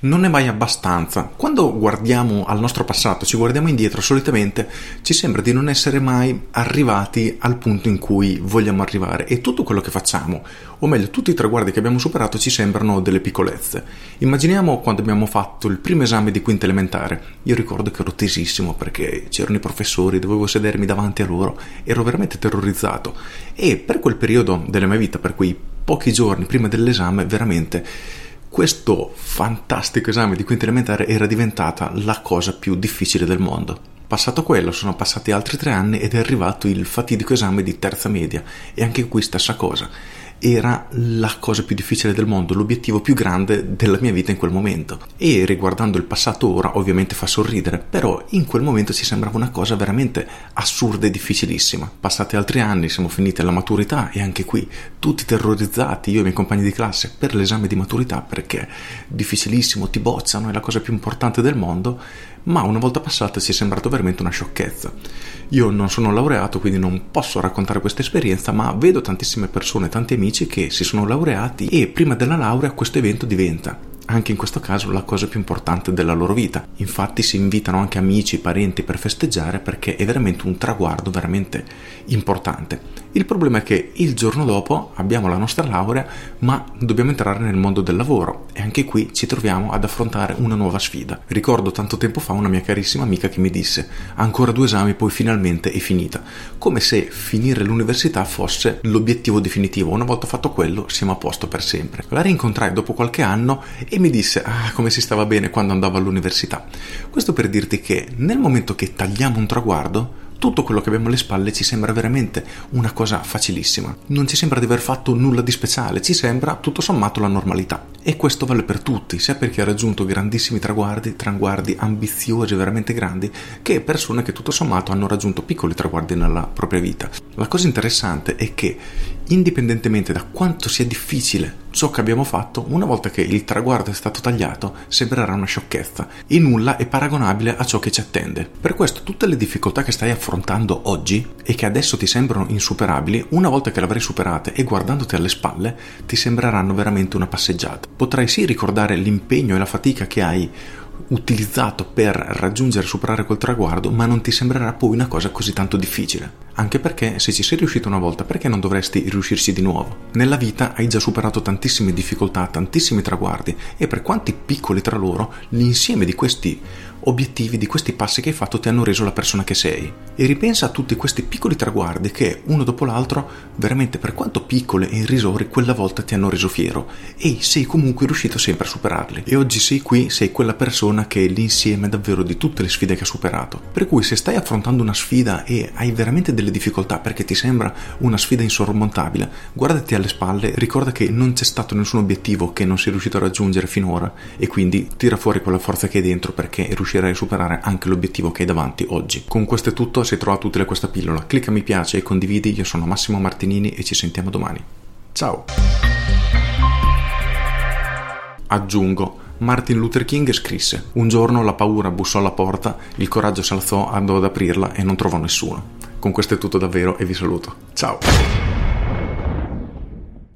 Non è mai abbastanza. Quando guardiamo al nostro passato, ci guardiamo indietro, solitamente ci sembra di non essere mai arrivati al punto in cui vogliamo arrivare e tutto quello che facciamo, o meglio, tutti i traguardi che abbiamo superato ci sembrano delle piccolezze. Immaginiamo quando abbiamo fatto il primo esame di quinta elementare. Io ricordo che ero tesissimo perché c'erano i professori, dovevo sedermi davanti a loro, ero veramente terrorizzato e per quel periodo della mia vita, per quei pochi giorni prima dell'esame, veramente questo fantastico esame di quinta elementare era diventata la cosa più difficile del mondo. Passato quello, sono passati altri tre anni ed è arrivato il fatidico esame di terza media e anche qui stessa cosa era la cosa più difficile del mondo, l'obiettivo più grande della mia vita in quel momento. E riguardando il passato ora, ovviamente fa sorridere, però in quel momento ci sembrava una cosa veramente assurda e difficilissima. Passati altri anni, siamo finiti alla maturità e anche qui tutti terrorizzati, io e i miei compagni di classe, per l'esame di maturità perché difficilissimo, ti bozzano, è la cosa più importante del mondo, ma una volta passata ci è sembrato veramente una sciocchezza. Io non sono laureato, quindi non posso raccontare questa esperienza, ma vedo tantissime persone, tanti amici che si sono laureati e prima della laurea questo evento diventa anche in questo caso la cosa più importante della loro vita. Infatti si invitano anche amici, parenti per festeggiare perché è veramente un traguardo veramente importante. Il problema è che il giorno dopo abbiamo la nostra laurea, ma dobbiamo entrare nel mondo del lavoro e anche qui ci troviamo ad affrontare una nuova sfida. Ricordo tanto tempo fa una mia carissima amica che mi disse ancora due esami poi finalmente è finita, come se finire l'università fosse l'obiettivo definitivo. Una volta fatto quello siamo a posto per sempre. La rincontrai dopo qualche anno e mi disse ah come si stava bene quando andavo all'università. Questo per dirti che nel momento che tagliamo un traguardo tutto quello che abbiamo alle spalle ci sembra veramente una cosa facilissima. Non ci sembra di aver fatto nulla di speciale, ci sembra tutto sommato la normalità. E questo vale per tutti, sia per chi ha raggiunto grandissimi traguardi, traguardi ambiziosi, veramente grandi, che persone che tutto sommato hanno raggiunto piccoli traguardi nella propria vita. La cosa interessante è che, indipendentemente da quanto sia difficile ciò che abbiamo fatto, una volta che il traguardo è stato tagliato, sembrerà una sciocchezza e nulla è paragonabile a ciò che ci attende. Per questo tutte le difficoltà che stai affrontando oggi e che adesso ti sembrano insuperabili, una volta che le avrai superate e guardandoti alle spalle, ti sembreranno veramente una passeggiata. Potrai sì ricordare l'impegno e la fatica che hai utilizzato per raggiungere e superare quel traguardo, ma non ti sembrerà poi una cosa così tanto difficile. Anche perché se ci sei riuscito una volta, perché non dovresti riuscirci di nuovo? Nella vita hai già superato tantissime difficoltà, tantissimi traguardi e per quanti piccoli tra loro, l'insieme di questi obiettivi, di questi passi che hai fatto ti hanno reso la persona che sei. E ripensa a tutti questi piccoli traguardi che, uno dopo l'altro, veramente per quanto piccole e irrisori, quella volta ti hanno reso fiero e sei comunque riuscito sempre a superarli. E oggi sei qui, sei quella persona che è l'insieme davvero di tutte le sfide che ha superato. Per cui se stai affrontando una sfida e hai veramente delle difficoltà perché ti sembra una sfida insormontabile, guardati alle spalle, ricorda che non c'è stato nessun obiettivo che non sei riuscito a raggiungere finora e quindi tira fuori quella forza che hai dentro perché riuscirai riuscirai a superare anche l'obiettivo che hai davanti oggi. Con questo è tutto, se hai trovato utile questa pillola, clicca mi piace e condividi, io sono Massimo Martinini e ci sentiamo domani. Ciao! Aggiungo, Martin Luther King scrisse: Un giorno la paura bussò alla porta, il coraggio si alzò, andò ad aprirla e non trovò nessuno. Con questo è tutto davvero e vi saluto. Ciao!